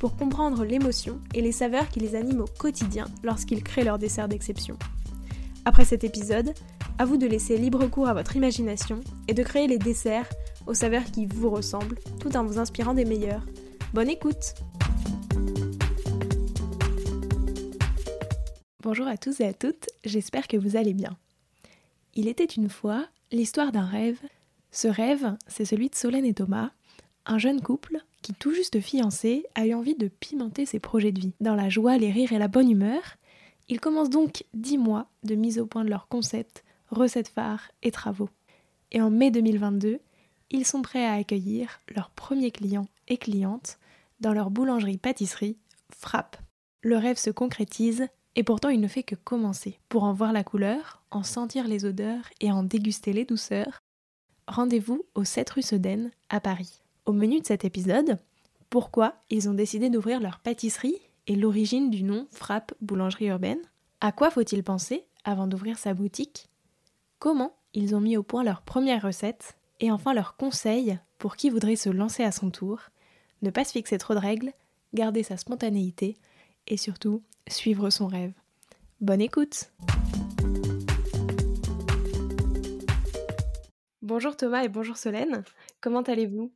pour comprendre l'émotion et les saveurs qui les animent au quotidien lorsqu'ils créent leur dessert d'exception. Après cet épisode, à vous de laisser libre cours à votre imagination et de créer les desserts aux saveurs qui vous ressemblent tout en vous inspirant des meilleurs. Bonne écoute Bonjour à tous et à toutes, j'espère que vous allez bien. Il était une fois l'histoire d'un rêve. Ce rêve, c'est celui de Solène et Thomas, un jeune couple qui, tout juste fiancé, a eu envie de pimenter ses projets de vie. Dans la joie, les rires et la bonne humeur, ils commencent donc dix mois de mise au point de leurs concepts, recettes phares et travaux. Et en mai 2022, ils sont prêts à accueillir leurs premiers clients et clientes dans leur boulangerie-pâtisserie Frappe. Le rêve se concrétise et pourtant il ne fait que commencer. Pour en voir la couleur, en sentir les odeurs et en déguster les douceurs, rendez-vous au 7 rue Sedaine à Paris. Au menu de cet épisode, pourquoi ils ont décidé d'ouvrir leur pâtisserie et l'origine du nom Frappe Boulangerie Urbaine. À quoi faut-il penser avant d'ouvrir sa boutique? Comment ils ont mis au point leur première recette Et enfin leurs conseils pour qui voudrait se lancer à son tour, ne pas se fixer trop de règles, garder sa spontanéité et surtout suivre son rêve. Bonne écoute! Bonjour Thomas et bonjour Solène, comment allez-vous?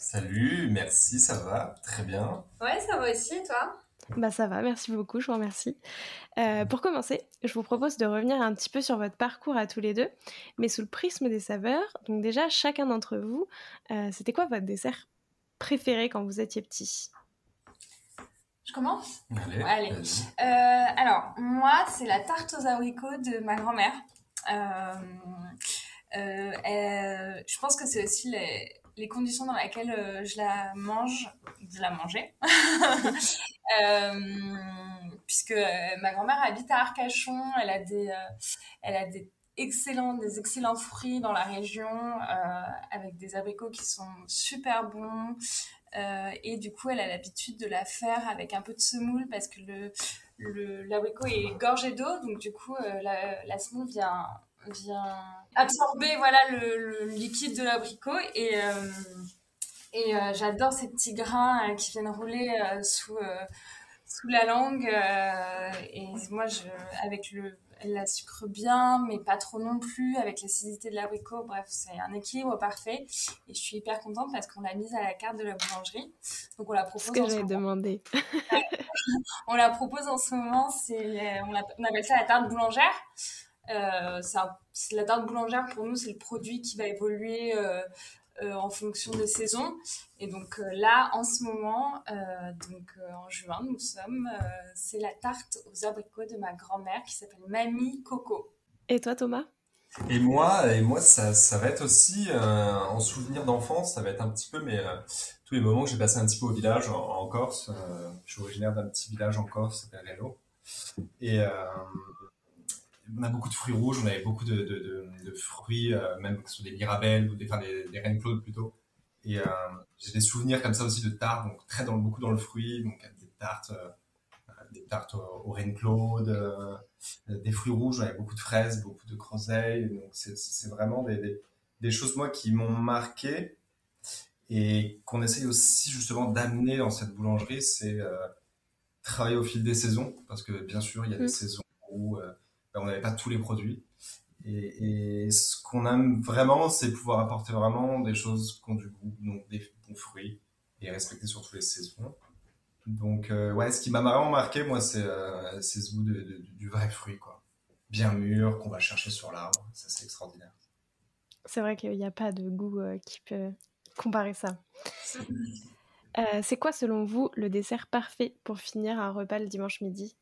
Salut, merci, ça va, très bien. Ouais, ça va aussi, toi? Bah ça va, merci beaucoup, je vous remercie. Euh, pour commencer, je vous propose de revenir un petit peu sur votre parcours à tous les deux, mais sous le prisme des saveurs. Donc déjà, chacun d'entre vous, euh, c'était quoi votre dessert préféré quand vous étiez petit? Je commence? Allez, Allez. Euh, alors, moi, c'est la tarte aux abricots de ma grand-mère. Euh, euh, je pense que c'est aussi les, les conditions dans lesquelles euh, je la mange, je la mangeais. Euh, puisque euh, ma grand-mère habite à Arcachon, elle a des, elle a des excellents, des excellents fruits dans la région, avec des abricots qui sont super bons. Et du coup, elle a l'habitude de la faire avec un peu de semoule parce que le, l'abricot est gorgé d'eau, donc du coup, la semoule vient, vient absorber voilà, le, le liquide de l'abricot. Et, euh, et euh, j'adore ces petits grains euh, qui viennent rouler sous, sous la langue. et moi, je, avec le, la sucre bien, mais pas trop non plus, avec l'acidité de l'abricot. Bref, c'est un équilibre parfait. Et je suis hyper contente parce qu'on l'a mise à la carte de la boulangerie. Donc on la propose Ce que j'avais moment. demandé. On la propose en ce moment, c'est, on, on appelle ça la tarte boulangère. Euh, la tarte boulangère pour nous, c'est le produit qui va évoluer euh, euh, en fonction des saisons. Et donc euh, là, en ce moment, euh, donc euh, en juin, nous sommes, euh, c'est la tarte aux abricots de ma grand-mère qui s'appelle Mamie Coco. Et toi Thomas? Et moi, et moi ça, ça va être aussi euh, en souvenir d'enfance, ça va être un petit peu mais euh, tous les moments que j'ai passé un petit peu au village en, en Corse. euh, je suis originaire d'un petit village en Corse, s'appelle. Et euh, on a beaucoup de fruits rouges, on avait beaucoup de, de, de, de fruits, euh, même que ce soit des mirabelles ou des, enfin, des, des reines claudes plutôt. Et euh, j'ai des souvenirs comme ça aussi de tartes, donc très dans, beaucoup dans le fruit, donc des tartes, euh, des tartes aux, aux reines claudes, euh, des fruits rouges, on avait beaucoup de fraises, beaucoup de groseilles, donc c'est vraiment des, des, des choses moi qui m'ont marqué et qu'on essaye aussi justement d'amener dans cette boulangerie, c'est euh, travailler au fil des saisons, parce que bien sûr il y a des Mm. saisons où on n'avait pas tous les produits. Et, ce qu'on aime vraiment, c'est pouvoir apporter vraiment des choses qui ont du goût, donc des bons fruits, et respecter surtout les saisons. Donc, euh, ouais, ce qui m'a vraiment marqué, moi, c'est euh, ce goût de, du vrai fruit, quoi. Bien mûr, qu'on va chercher sur l'arbre. Ça, c'est extraordinaire. C'est vrai qu'il n'y a pas de goût euh, qui peut comparer ça. C'est quoi selon vous le dessert parfait pour finir un repas le dimanche midi?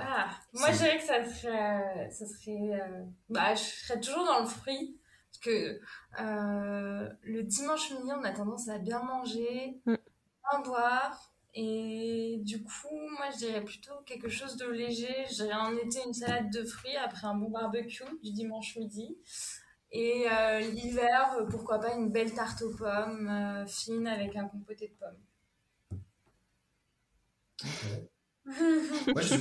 Ah. Ah, moi je dirais que ça serait, ça serait euh, bah, je serais toujours dans le fruit. Parce que euh, le dimanche midi, on a tendance à bien manger, Mm. bien boire. Et du coup, moi, je dirais plutôt quelque chose de léger. Je dirais en été une salade de fruits après un bon barbecue du dimanche midi. Et euh, l'hiver, pourquoi pas une belle tarte aux pommes euh, fine avec un compoté de pommes. Moi, je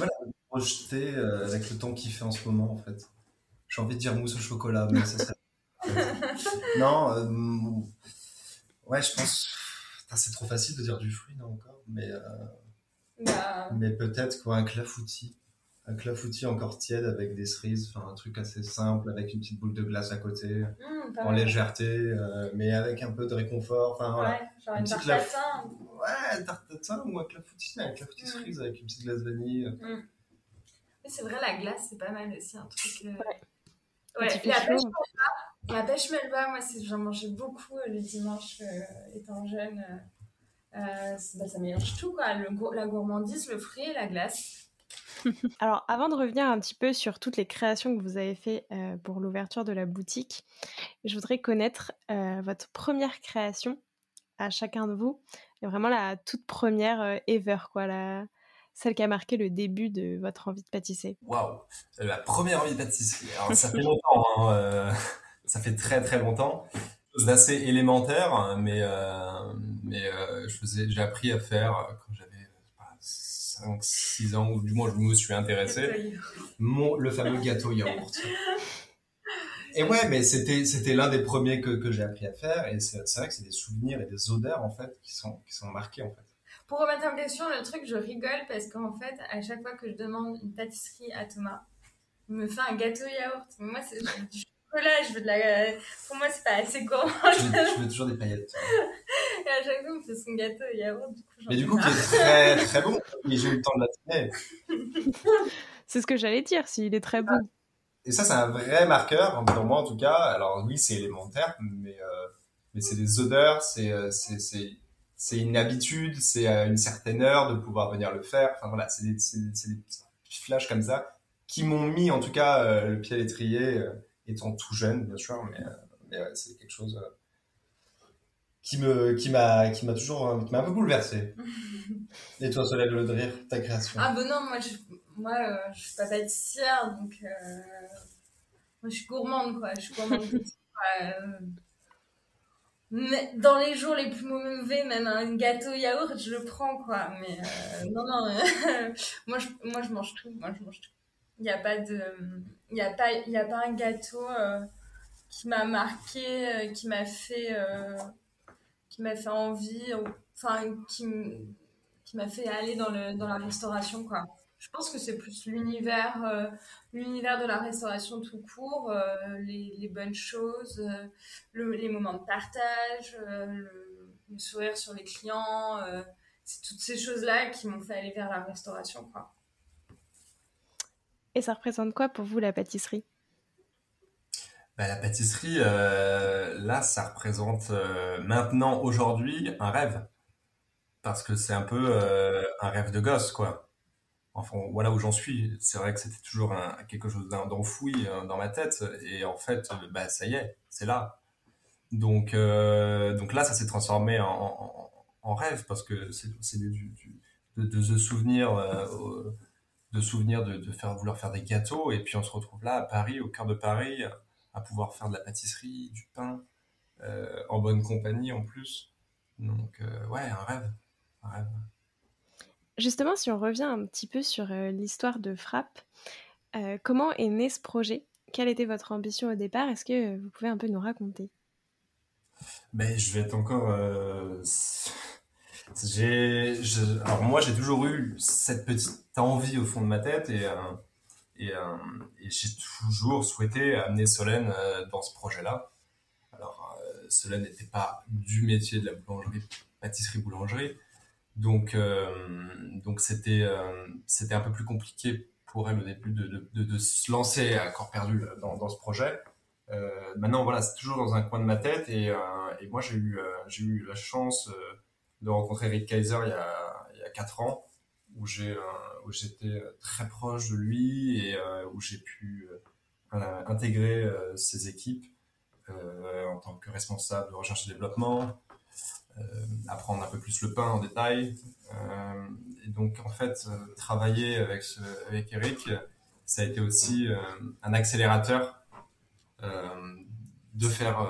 projeter euh, avec le temps qu'il fait en ce moment, en fait. J'ai envie de dire mousse au chocolat, mais ça, ça... non, ouais, je pense. C'est trop facile de dire du fruit, non, encore Mais, bah... mais peut-être quoi, un clafoutis un clafoutis encore tiède avec des cerises, enfin un truc assez simple avec une petite boule de glace à côté, mmh, en légèreté, euh, mais avec un peu de réconfort. Enfin voilà. Ouais, genre une, tarte tatin. Ouais, tarte tatin ou un clafoutis, un clafoutis mmh. cerise avec une petite glace vanille. Mmh. C'est vrai, la glace c'est pas mal aussi, un truc. Euh... Ouais. ouais. La, pêche melba, la pêche melba, moi j'en mangeais beaucoup euh, le dimanche euh, étant jeune. Bah, ça mélange tout quoi, le, la gourmandise, le fruit et la glace. Alors, avant de revenir un petit peu sur toutes les créations que vous avez fait euh, pour l'ouverture de la boutique, je voudrais connaître euh, votre première création à chacun de vous, et vraiment la toute première euh, ever, quoi, la... celle qui a marqué le début de votre envie de pâtisser. Waouh, la première envie de pâtisser. Alors, ça fait longtemps, hein, ça fait très très longtemps. Chose d'assez élémentaire, hein, mais mais j'ai appris à faire quand j'avais 5, 6 ans, ou du moins je me suis intéressé, mon, le fameux gâteau yaourt. Et ouais, mais c'était, c'était l'un des premiers que, que j'ai appris à faire, et c'est, vrai que c'est des souvenirs et des odeurs, en fait, qui sont, qui sont marqués, en fait. Pour remettre en question le truc, je rigole parce qu'en fait, à chaque fois que je demande une pâtisserie à Thomas, il me fait un gâteau yaourt. Moi, c'est du chocolat, je veux de la... Pour moi, c'est pas assez gourmand. Je veux, toujours des paillettes. et à chaque fois, il me fait son gâteau yaourt. Du coup, Mais du coup, qui est très très bon. Mais j'ai eu le temps de l'atteindre. c'est ce que j'allais dire, s'il est très bon. Et ça, c'est un vrai marqueur, pour moi en tout cas. Alors oui, c'est élémentaire, mais, euh, mais c'est des odeurs, c'est, euh, c'est, une habitude, c'est à une certaine heure de pouvoir venir le faire. Enfin voilà, c'est des, des petits flashs comme ça qui m'ont mis en tout cas euh, le pied à l'étrier étant tout jeune, bien sûr, mais, mais ouais, c'est quelque chose qui me qui m'a qui m'a toujours qui m'a un peu bouleversé. Et toi, Soleil de rire, ta création? Ah ben non, moi je moi euh, je suis pas pâtissière donc euh, moi je suis gourmande quoi, je suis gourmande. Euh, mais dans les jours les plus mauvais, même un gâteau yaourt, je le prends quoi. Mais euh, non non, moi je moi je mange tout, moi je mange tout. Il n'y a pas de il y a pas y a pas un gâteau qui m'a marqué, qui m'a fait qui m'a fait envie, enfin, qui, qui m'a fait aller dans, le, dans la restauration, quoi. Je pense que c'est plus l'univers, euh, l'univers de la restauration tout court, euh, les, les, bonnes choses, euh, le, les moments de partage, le, le, sourire sur les clients, c'est toutes ces choses-là qui m'ont fait aller vers la restauration, quoi. Et ça représente quoi pour vous la pâtisserie? Bah, la pâtisserie, euh, là, ça représente euh, maintenant, aujourd'hui, un rêve. Parce que c'est un peu euh, un rêve de gosse, quoi. Enfin, voilà où j'en suis. C'est vrai que c'était toujours quelque chose d'enfoui dans ma tête. Et en fait, bah, ça y est, c'est là. Donc, donc là, ça s'est transformé en, rêve parce que c'est du, de, de, de souvenir de, de faire, vouloir faire des gâteaux. Et puis on se retrouve là, à Paris, au cœur de Paris à pouvoir faire de la pâtisserie, du pain, euh, en bonne compagnie en plus. Donc, euh, ouais, un rêve. un rêve. Justement, si on revient un petit peu sur euh, l'histoire de Frappe, comment est né ce projet? Quelle était votre ambition au départ? Est-ce que vous pouvez un peu nous raconter? Ben, Je vais être encore... J'ai, alors moi, j'ai toujours eu cette petite envie au fond de ma tête et euh, et, j'ai toujours souhaité amener Solène euh, dans ce projet-là. Alors, euh, Solène n'était pas du métier de la boulangerie, pâtisserie-boulangerie. Donc, donc c'était, c'était un peu plus compliqué pour elle au début de, de, se lancer à corps perdu dans, dans ce projet. Euh, maintenant, voilà, c'est toujours dans un coin de ma tête et, euh, et moi j'ai eu, eu la chance de rencontrer Rick Kaiser il y a, il y a 4 ans où j'ai où j'étais euh, très proche de lui et euh, où j'ai pu euh, intégrer ses équipes en tant que responsable de recherche et développement. Apprendre un peu plus le pain en détail. et donc, en fait, travailler avec, avec Eric, ça a été aussi un accélérateur de faire,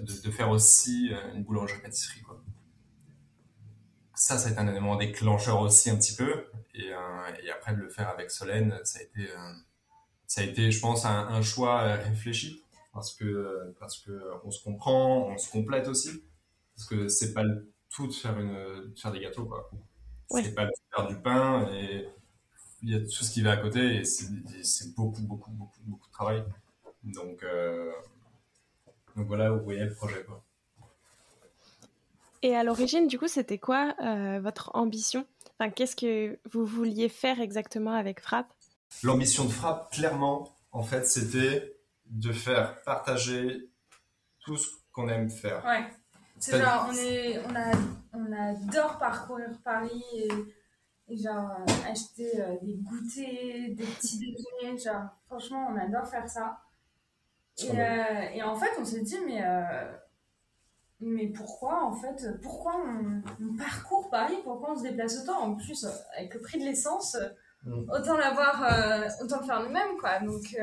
de, faire aussi une boulangerie-pâtisserie. Ça, ça a été un élément déclencheur aussi un petit peu. Et, et après, de le faire avec Solène, ça a été, ça a été je pense, un, un choix réfléchi parce que parce que se comprend, on se complète aussi. Parce que c'est pas le tout de faire une de faire des gâteaux quoi. C'est pas de faire du pain et il y a tout ce qui va à côté et c'est beaucoup beaucoup beaucoup beaucoup de travail. Donc euh, donc voilà où vous voyez le projet quoi. Et à l'origine, du coup, c'était quoi euh, votre ambition? Enfin, Qu'est-ce que vous vouliez faire exactement avec Frappe? L'ambition de Frappe, clairement, en fait, c'était de faire partager tout ce qu'on aime faire. Ouais. C'est genre, on, est, on, a, on adore parcourir Paris et, genre acheter euh, des goûters, des petits déjeuners. Genre, franchement, on adore faire ça. Et, euh, et en fait, on s'est dit, mais, euh, mais pourquoi, en fait, pourquoi on, on, parcourt Paris Pourquoi on se déplace autant? En plus, avec le prix de l'essence, mm. autant l'avoir, autant le faire nous-mêmes, quoi. Donc,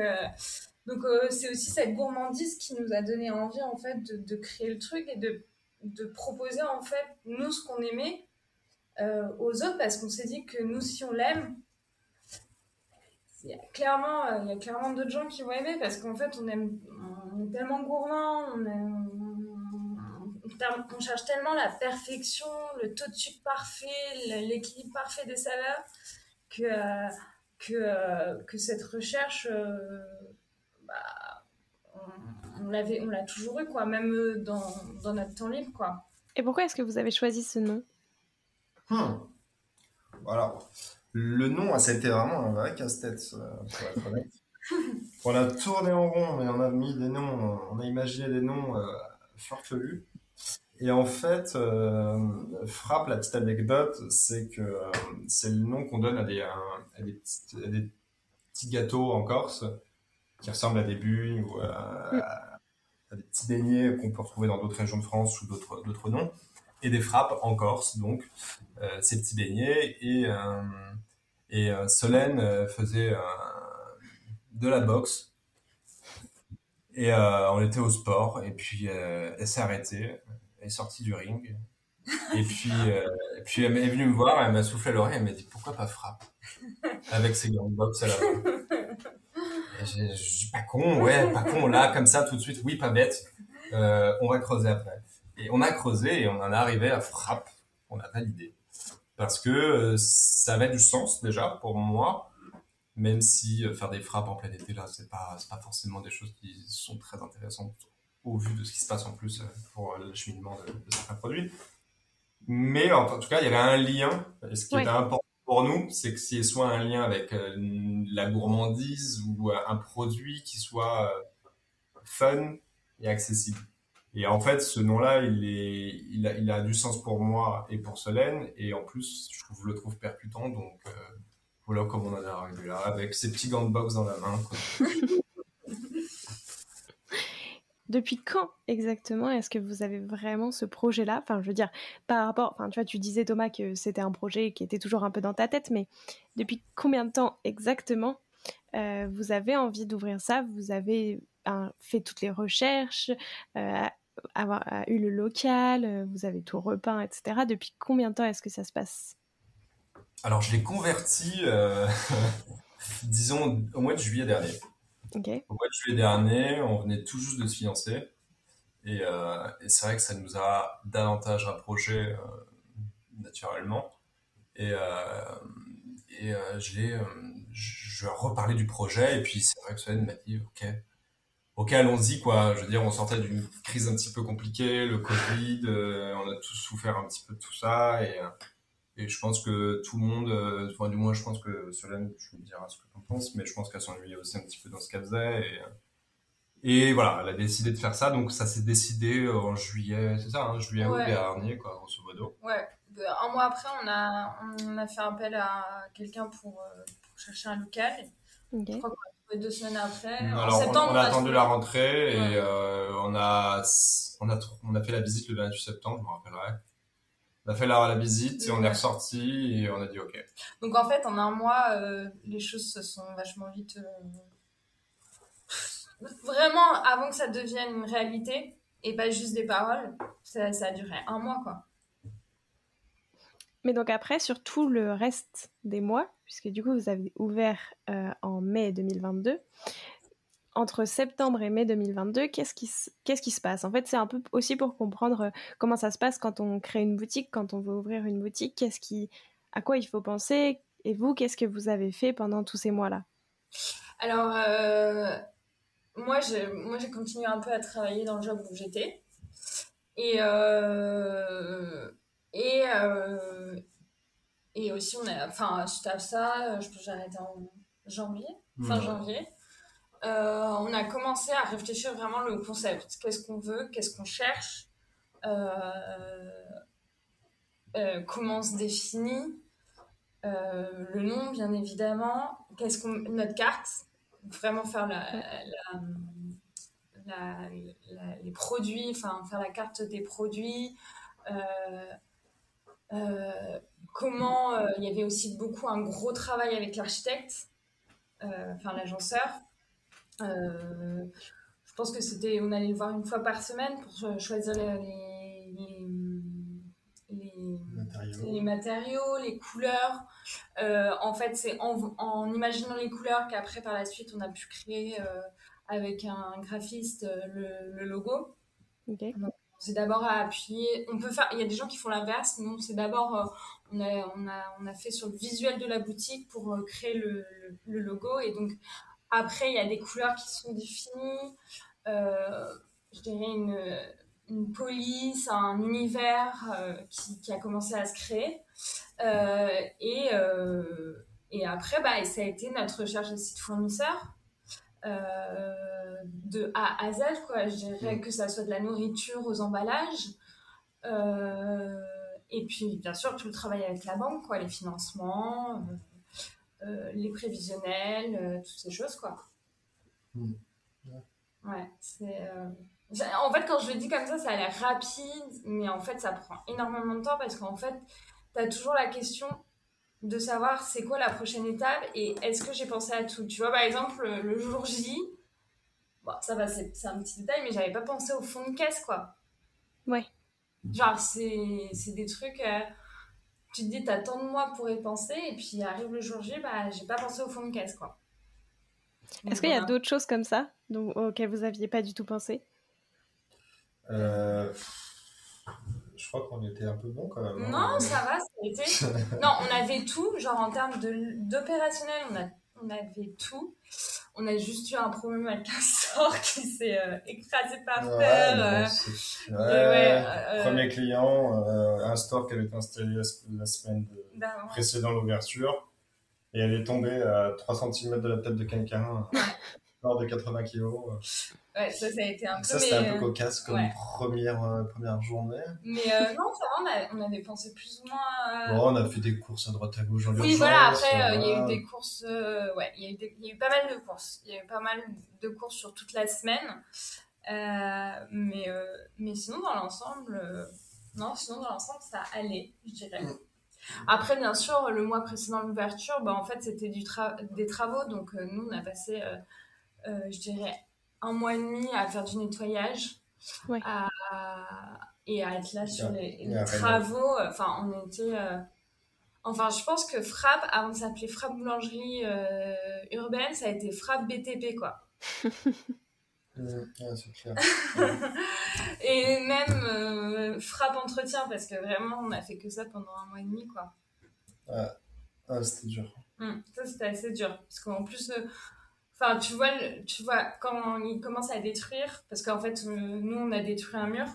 donc euh, c'est aussi cette gourmandise qui nous a donné envie en fait de, de créer le truc et de, de, proposer en fait nous ce qu'on aimait euh, aux autres parce qu'on s'est dit que nous si on l'aime il y clairement euh, il y a clairement d'autres gens qui vont aimer parce qu'en fait on aime on est tellement gourmand on, on, cherche tellement la perfection le taux de sucre parfait l'équilibre parfait des saveurs que que, que cette recherche bah, on, l'avait, on l'a toujours eu, quoi, même euh, dans, dans, notre temps libre, quoi. Et pourquoi est-ce que vous avez choisi ce nom? Hmm. Alors, le nom, ça a été vraiment un vrai casse-tête, pour être honnête. on a tourné en rond, mais on a mis des noms, on a imaginé des noms euh, farfelus. Et en fait, euh, Frappe, la petite anecdote, c'est que euh, c'est le nom qu'on donne à des, à des, à des petits gâteaux en Corse qui ressemblent à des bulles ou à, des petits beignets qu'on peut retrouver dans d'autres régions de France sous d'autres noms, et des frappes en Corse, donc euh, ces petits beignets. Et, euh, euh, Solène faisait de la boxe, et on était au sport, et puis elle s'est arrêtée, elle est sortie du ring. Et puis, elle est venue me voir, elle m'a soufflé à l'oreille, elle m'a dit pourquoi pas frappe? Avec ses gants de boxe à la main. Je, suis pas con, ouais, pas con, là, comme ça, tout de suite, oui, pas bête. Euh, on va creuser après. Et on a creusé et on en est arrivé à frappe. On a validé. Parce que euh, ça avait du sens déjà pour moi, même si euh, faire des frappes en plein été, là, c'est pas, pas forcément des choses qui sont très intéressantes au vu de ce qui se passe en plus pour l'acheminement de, de certains produits. Mais en tout cas, il y avait un lien, ce qui était important pour nous, c'est que s'il soit un lien avec euh, la gourmandise ou euh, un produit qui soit euh, fun et accessible. Et en fait, ce nom-là, il, est, il, a, il a du sens pour moi et pour Solène. Et en plus, je, trouve, le trouve percutant. Donc, voilà comment on en est arrivé là, avec ses petits gants de boxe dans la main. Depuis quand exactement est-ce que vous avez vraiment ce projet-là? Enfin, je veux dire, par rapport, enfin, tu vois, tu disais Thomas que c'était un projet qui était toujours un peu dans ta tête, mais depuis combien de temps exactement euh, vous avez envie d'ouvrir ça? Vous avez fait toutes les recherches, euh, avoir eu le local, euh, vous avez tout repeint, etc. Depuis combien de temps est-ce que ça se passe? Alors, je l'ai converti, disons, au mois de juillet dernier. Au mois de juillet dernier, on venait tout juste de se financer. Et, euh, c'est vrai que ça nous a davantage rapprochés euh, naturellement. Et, euh, et je je reparlé du projet. Et puis c'est vrai que Solène m'a dit, ok, ok, allons-y quoi. Je veux dire, on sortait d'une crise un petit peu compliquée, le Covid, on a tous souffert un petit peu de tout ça. Et je pense que tout le monde, euh, enfin, du moins, je pense que Solène, je me diras ce que tu en penses, mais je pense qu'elle s'ennuyait aussi un petit peu dans ce qu'elle faisait. Et, euh, et voilà, elle a décidé de faire ça. Donc, ça s'est décidé en juillet, c'est ça, hein, juillet ou dernier, quoi, grosso modo. Ouais. Un mois après, on a, on a fait appel à quelqu'un pour, euh, pour chercher un local. Je crois qu'on a deux semaines après. Alors, on, a attendu la rentrée et on, a, on, a, on a fait la visite le 28 septembre, je me rappellerai. On a fait la, la visite et on est ressorti et on a dit OK. Donc en fait, en un mois, les choses se sont vachement vite vraiment avant que ça devienne une réalité et pas juste des paroles, ça, ça a duré un mois quoi. Mais donc après, sur tout le reste des mois, puisque du coup vous avez ouvert euh, en mai 2022, entre septembre et mai 2022, qu'est-ce qui, qu'est-ce qui se passe? En fait, c'est un peu aussi pour comprendre euh, comment ça se passe quand on crée une boutique, quand on veut ouvrir une boutique, qu'est-ce qui, à quoi il faut penser, et vous, qu'est-ce que vous avez fait pendant tous ces mois-là? Alors, euh, moi, j'ai, moi, j'ai continué un peu à travailler dans le job où j'étais. Et, euh, et, euh, et aussi, on a, enfin, suite à ça, je j'ai arrêté en janvier, fin janvier. Euh, on a commencé à réfléchir vraiment le concept. Qu'est-ce qu'on veut? Qu'est-ce qu'on cherche? Comment on se définit? Le nom, bien évidemment. Qu'est-ce qu'on, notre carte? Vraiment faire la, les produits, enfin faire la carte des produits. Euh, euh, comment euh, il y avait aussi beaucoup un gros travail avec l'architecte, enfin l'agenceur. Je pense que c'était, on allait le voir une fois par semaine pour choisir les, les, les matériaux, les couleurs. Euh, en fait, c'est en, imaginant les couleurs qu'après, par la suite, on a pu créer euh, avec un graphiste euh, le, logo. c'est d'abord à appuyer. On peut faire. Il y a des gens qui font l'inverse. Nous, c'est d'abord on a, on a, on a fait sur le visuel de la boutique pour créer le, le, logo. Et donc après, il y a des couleurs qui sont définies. je dirais une une police, un univers euh, qui, qui, a commencé à se créer. Euh, et, euh, et après, bah, ça a été notre recherche de site fournisseur. de A à Z, quoi. Je dirais que ça soit de la nourriture aux emballages. et puis, bien sûr, tout le travail avec la banque, quoi, les financements, les prévisionnels, toutes ces choses, quoi. Hmm. Ouais, c'est. En fait, quand je le dis comme ça, ça a l'air rapide, mais en fait, ça prend énormément de temps parce qu'en fait, tu as toujours la question de savoir c'est quoi la prochaine étape et est-ce que j'ai pensé à tout. Tu vois, par exemple, le jour J, bon, ça va, c'est un petit détail, mais j'avais pas pensé au fond de caisse, quoi. Ouais. Genre, c'est des trucs. Euh, tu te dis, t'as tant de mois pour y penser, et puis arrive le jour J, bah, j'ai pas pensé au fond de caisse, quoi. Est-ce qu'il y a d'autres choses comme ça donc, auxquelles vous aviez pas du tout pensé? Euh, je crois qu'on était un peu bon quand même. Hein. Non, ça va, ça a été. non, on avait tout, genre en termes d'opérationnel, on, a, on avait tout. On a juste eu un problème avec un sort qui s'est euh, écrasé par terre. Euh, premier client, un store qui avait été installé la, semaine ben précédant l'ouverture. Et elle est tombée à 3 cm de la tête de quelqu'un de 80 kilos. Euh. Ouais, ça, ça a été un peu. Ça, c'était un peu cocasse comme première, euh, première journée. Mais euh, non, ça va, on, avait pensé plus ou moins. Bon, on a fait des courses à droite à gauche en Oui, voilà, après, il y a eu des courses. ouais, il y, a eu y a eu pas mal de courses. Il y a eu pas mal de courses sur toute la semaine. mais, mais sinon, dans l'ensemble. non, sinon, dans l'ensemble, ça allait, je dirais. Mm. Après, bien sûr, le mois précédent l'ouverture, bah, en fait, c'était du des travaux. Donc, nous, on a passé je dirais, un mois et demi à faire du nettoyage. et à être là sur les, travaux. Enfin, on était. Euh, enfin, je pense que Frappe, avant de s'appeler Frappe Boulangerie euh, Urbaine, ça a été Frappe BTP, quoi. c'est clair. et même Frappe Entretien, parce que vraiment, on a fait que ça pendant un mois et demi, quoi. Ah, c'était dur. Hum, ça, c'était assez dur. Parce qu'en plus, Enfin, tu vois, tu vois, quand il commence à détruire, parce qu'en fait, euh, nous, on a détruit un mur.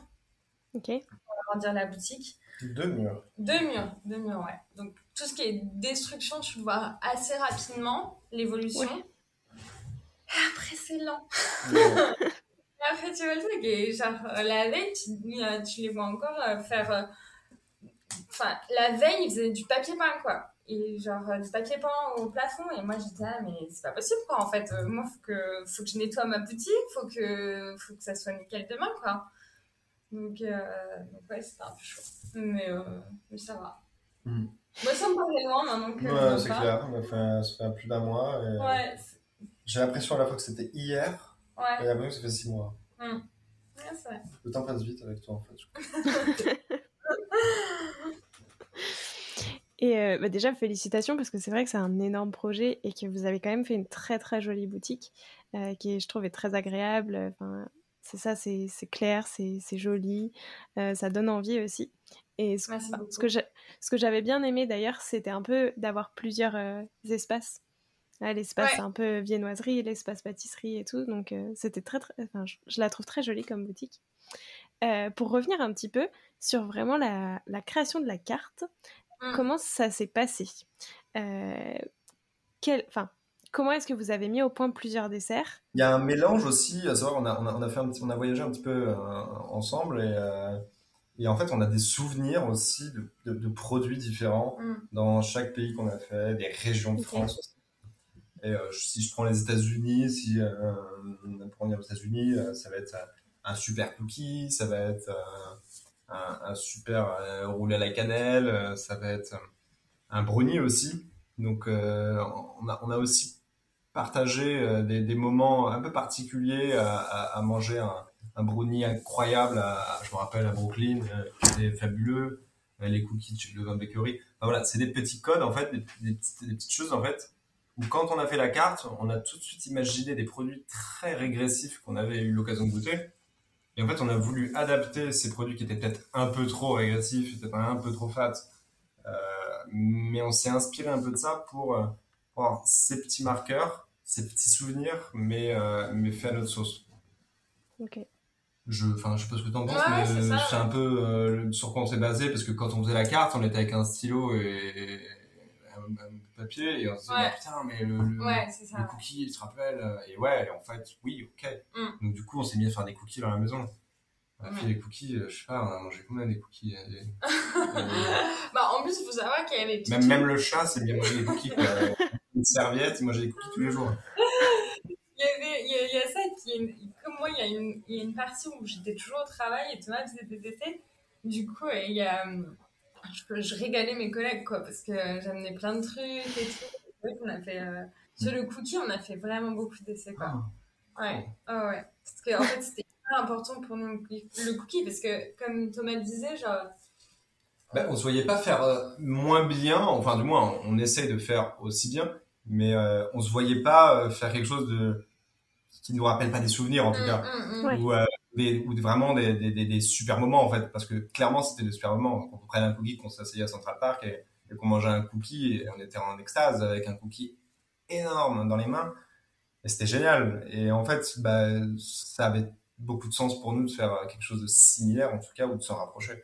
Ok. Pour agrandir la boutique. Deux murs. Deux murs, deux murs, ouais. Donc, tout ce qui est destruction, tu le vois assez rapidement, l'évolution. Après, c'est lent. et après, tu vois le truc, et genre, la veille, tu, euh, tu les vois encore euh, faire enfin, la veille, ils faisaient du papier peint, quoi. Et genre, du papier peint au plafond. Et moi, j'étais là, mais c'est pas possible, quoi, en fait. moi, faut que, faut que je nettoie ma boutique, faut que, faut que ça soit nickel demain, quoi. Donc, donc ouais, c'était un peu chaud. Mais, mais ça va. Hmm. Moi, ça me paraît loin maintenant que. Ouais, c'est clair. Enfin, ça fait plus d'un mois. Et... Ouais. J'ai l'impression à la fois que c'était hier. Ouais. Et l'impression que ça fait six mois. Hmm. Ouais, c'est vrai. Le temps passe vite avec toi, en fait. et euh, bah déjà, félicitations parce que c'est vrai que c'est un énorme projet et que vous avez quand même fait une très très jolie boutique euh, qui, je trouve, est très agréable. Enfin, c'est ça, c'est clair, c'est joli, euh, ça donne envie aussi. Et ce, ce que j'avais bien aimé d'ailleurs, c'était un peu d'avoir plusieurs espaces. l'espace un peu viennoiserie, l'espace pâtisserie et tout. Donc c'était très, très enfin, je, la trouve très jolie comme boutique. Euh, pour revenir un petit peu sur vraiment la, la création de la carte, mmh. comment ça s'est passé? Quel, enfin, Comment est-ce que vous avez mis au point plusieurs desserts? Il y a un mélange aussi, à savoir, on a, on a, fait un petit, on a voyagé un petit peu ensemble et et en fait, on a des souvenirs aussi de, de, produits différents mm. dans chaque pays qu'on a fait, des régions de France aussi. Et euh, si je prends les États-Unis, si euh, on prend les États-Unis, euh, ça va être un super cookie, ça va être un, un, super roulé à la cannelle, ça va être un brownie aussi. Donc, on a, on, a, aussi partagé des, des, moments un peu particuliers à, à, à manger un, un brownie incroyable, je me rappelle, à Brooklyn, euh, c'était fabuleux, euh, les cookies de Van Bakery. voilà, c'est des petits codes, en fait, des, petites, choses, en fait, où quand on a fait la carte, on a tout de suite imaginé des produits très régressifs qu'on avait eu l'occasion de goûter. Et en fait, on a voulu adapter ces produits qui étaient peut-être un peu trop régressifs, peut-être un peu trop fat. Euh, mais on s'est inspiré un peu de ça pour, avoir ces petits marqueurs, ces petits souvenirs, mais, mais fait à notre sauce. Ok je enfin je sais pas ce que t'en penses mais c'est un peu euh, sur quoi on s'est basé parce que quand on faisait la carte on était avec un stylo et, un, papier et on se disait bah, putain mais le, le, cookie il se rappelle et ouais en fait oui ok mm. donc du coup on s'est mis à faire des cookies dans la maison on a fait des cookies, euh, je sais pas, on a mangé combien des cookies euh, Bah en plus, il faut savoir qu'il y avait même, même le chat, c'est bien manger des cookies. Une serviette, il mangeait des cookies tous les jours. il, y avait, il, y a, ça, qui comme moi, il y, a une, il y a une partie où j'étais toujours au travail et Thomas faisait des essais. Du coup, il y a, je, je, régalais mes collègues, quoi, parce que j'amenais plein de trucs et tout. On a fait, euh, sur le cookie, on a fait vraiment beaucoup d'essais, quoi. Ah. Ouais, oh, ouais. Parce qu'en en fait, c'était hyper important pour nous, le cookie, parce que, comme Thomas le disait, genre, ben, on ne se voyait pas faire euh, moins bien, enfin du moins on, essaie de faire aussi bien, mais euh, on se voyait pas faire quelque chose de qui nous rappelle pas des souvenirs en tout mm, cas, mm, mm. ou, euh, des, ou vraiment des, des, des, super moments en fait, parce que clairement c'était des super moments. Quand on prenait un cookie, qu'on s'asseyait à Central Park et, qu'on mangeait un cookie, et on était en extase avec un cookie énorme dans les mains, et c'était génial. Et en fait, bah, ça avait beaucoup de sens pour nous de faire quelque chose de similaire en tout cas, ou de s'en rapprocher.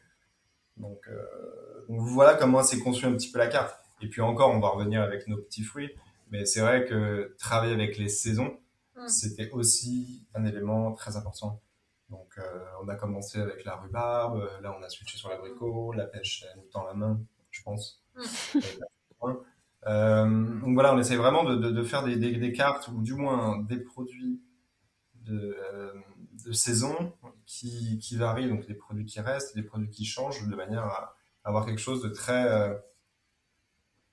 Donc, euh, donc voilà comment s'est conçu un petit peu la carte. Et puis encore, on va revenir avec nos petits fruits. Mais c'est vrai que travailler avec les saisons, mm. c'était aussi un élément très important. Donc, euh, on a commencé avec la rhubarbe, là, on a switché sur l'abricot, la pêche, elle nous tend la main, je pense. Mm. Euh, donc voilà, on essaie vraiment de, de, faire des, des, des, cartes, ou du moins des produits de, euh, de saison qui, qui, varient, donc des produits qui restent, des produits qui changent, de manière à avoir quelque chose de très euh,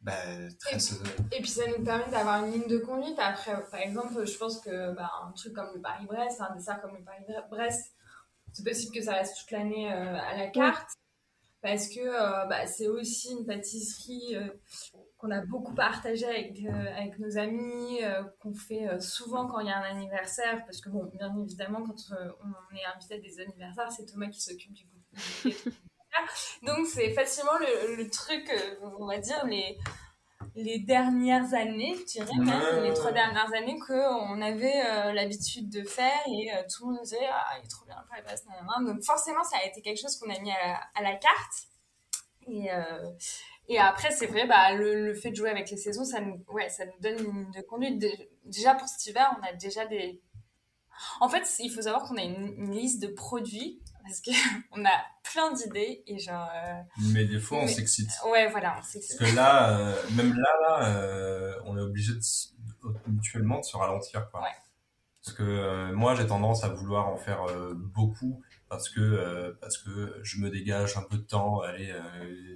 bah, très et, puis ça nous permet d'avoir une ligne de conduite. Après, par exemple, je pense que bah, un truc comme le Paris-Brest, un dessert comme le Paris-Brest, c'est possible que ça reste toute l'année euh, à la carte. Parce que euh, bah, c'est aussi une pâtisserie euh, qu'on a beaucoup partagée avec, avec nos amis, qu'on fait souvent quand il y a un anniversaire. Parce que, bon, bien évidemment, quand on est invité à des anniversaires, c'est Thomas qui s'occupe du goût. Donc c'est facilement le, truc, euh, on va dire, les, les dernières années, je dirais même, les trois dernières années qu'on avait euh, l'habitude de faire et euh, tout le monde disait Ah, il est trop bien le passe Donc forcément, ça a été quelque chose qu'on a mis à la, carte. Et, et après, c'est vrai, bah, le, fait de jouer avec les saisons, ça nous, ouais, ça nous donne une ligne de conduite. Déjà pour cet hiver, on a déjà des. En fait, il faut savoir qu'on a une liste de produits parce qu'on a plein d'idées et genre. Euh, mais des fois, on s'excite. Ouais, voilà, on s'excite. Parce que là, euh, même là, là on est obligé de, mutuellement de se ralentir. Quoi. Ouais. Parce que moi, j'ai tendance à vouloir en faire beaucoup parce que parce que je me dégage un peu de temps, aller